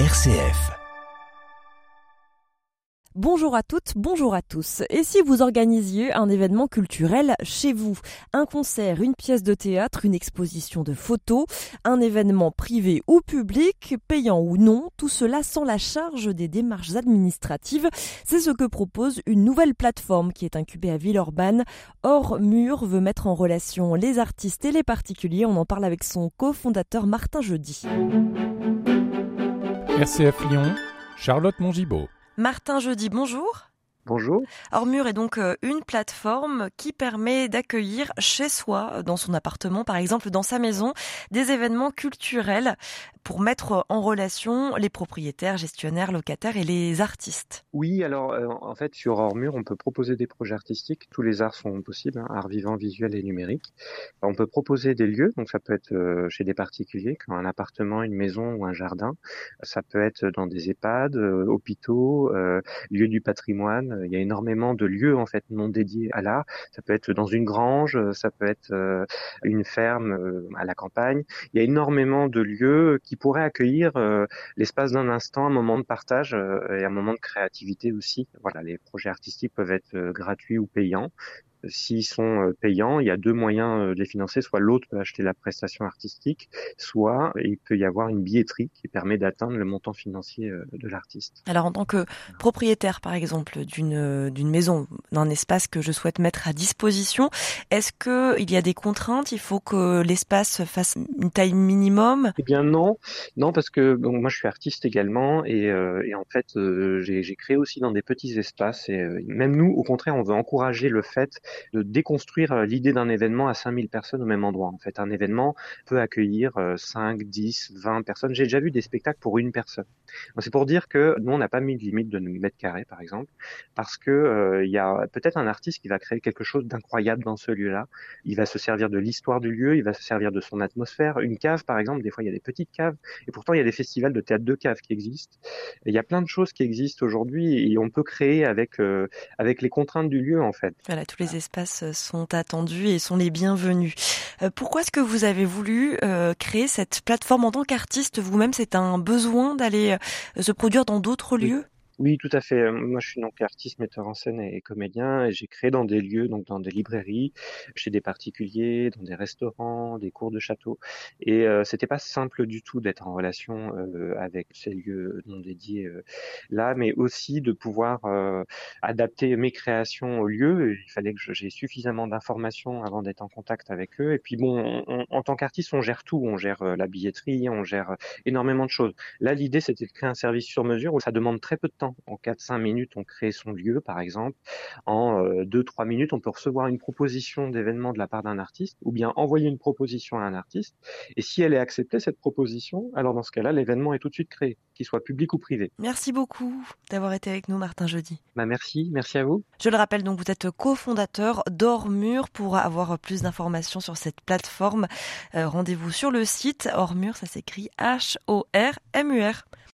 RCF. Bonjour à toutes, bonjour à tous. Et si vous organisiez un événement culturel chez vous? Un concert, une pièce de théâtre, une exposition de photos, un événement privé ou public, payant ou non, tout cela sans la charge des démarches administratives. C'est ce que propose une nouvelle plateforme qui est incubée à Villeurbanne. Hors Mur veut mettre en relation les artistes et les particuliers. On en parle avec son cofondateur Martin Jeudi. RCF Lyon, Charlotte Mongibaud. Martin Jeudi, bonjour. Bonjour. Ormur est donc euh, une plateforme qui permet d'accueillir chez soi, dans son appartement par exemple, dans sa maison, des événements culturels pour mettre en relation les propriétaires, gestionnaires, locataires et les artistes. Oui, alors euh, en fait sur Ormur, on peut proposer des projets artistiques. Tous les arts sont possibles, hein, arts vivants, visuels et numériques. On peut proposer des lieux, donc ça peut être euh, chez des particuliers, comme un appartement, une maison ou un jardin. Ça peut être dans des EHPAD, hôpitaux, lieux du patrimoine il y a énormément de lieux en fait non dédiés à l'art. Ça peut être dans une grange, ça peut être euh, une ferme euh, à la campagne. Il y a énormément de lieux qui pourraient accueillir euh, l'espace d'un instant, un moment de partage et un moment de créativité aussi. Voilà, les projets artistiques peuvent être gratuits ou payants. S'ils sont euh, payants, il y a deux moyens euh, de les financer. Soit l'autre peut acheter la prestation artistique, soit il peut y avoir une billetterie qui permet d'atteindre le montant financier euh, de l'artiste. Alors en tant que propriétaire, par exemple, d'une d'une maison, d'un espace que je souhaite mettre à disposition, est-ce que il y a des contraintes? Il faut que l'espace fasse une taille minimum? Eh bien non, non parce que moi je suis artiste également et, et en fait j'ai créé aussi dans des petits espaces et même nous, au contraire, on veut encourager le fait de déconstruire euh, l'idée d'un événement à 5000 personnes au même endroit. En fait, un événement peut accueillir 5, 10, 20 personnes. J'ai déjà vu des spectacles pour une personne. C'est pour dire que nous, on n'a pas mis de limite de mètres carrés, par exemple, parce que euh, il y a peut-être un artiste qui va créer quelque chose d'incroyable dans ce lieu-là. Il va se servir de l'histoire du lieu, il va se servir de son atmosphère. Une cave, par exemple, des fois, il y a des petites caves, et pourtant, il y a des festivals de théâtre de cave qui existent. il y a plein de choses qui existent aujourd'hui, et on peut créer avec euh, avec les contraintes du lieu, en fait. Voilà, tous les espaces sont attendus et sont les bienvenus. Euh, pourquoi est-ce que vous avez voulu euh, créer cette plateforme en tant qu'artiste vous-même? C'est un besoin d'aller euh, se produire dans d'autres lieux? Oui, tout à fait. Moi, je suis donc artiste, metteur en scène et comédien. Et j'ai créé dans des lieux, donc dans des librairies, chez des particuliers, dans des restaurants, des cours de château. Et euh, c'était pas simple du tout d'être en relation euh, avec ces lieux non dédiés euh, là, mais aussi de pouvoir adapter mes créations au lieu. Il fallait que j'ai suffisamment d'informations avant d'être en contact avec eux. Et puis bon, en tant qu'artiste, on gère tout. On gère la billetterie, on gère énormément de choses. Là, l'idée, c'était de créer un service sur mesure où ça demande très peu de temps en 4-5 minutes, on crée son lieu, par exemple. En 2-3 euh, minutes, on peut recevoir une proposition d'événement de la part d'un artiste ou bien envoyer une proposition à un artiste. Et si elle est acceptée, cette proposition, alors dans ce cas-là, l'événement est tout de suite créé, qu'il soit public ou privé. Merci beaucoup d'avoir été avec nous, Martin Jeudi. Bah merci, merci à vous. Je le rappelle, donc vous êtes cofondateur d'Ormur. Pour avoir plus d'informations sur cette plateforme, euh, rendez-vous sur le site Ormur, ça s'écrit H-O-R-M-U-R.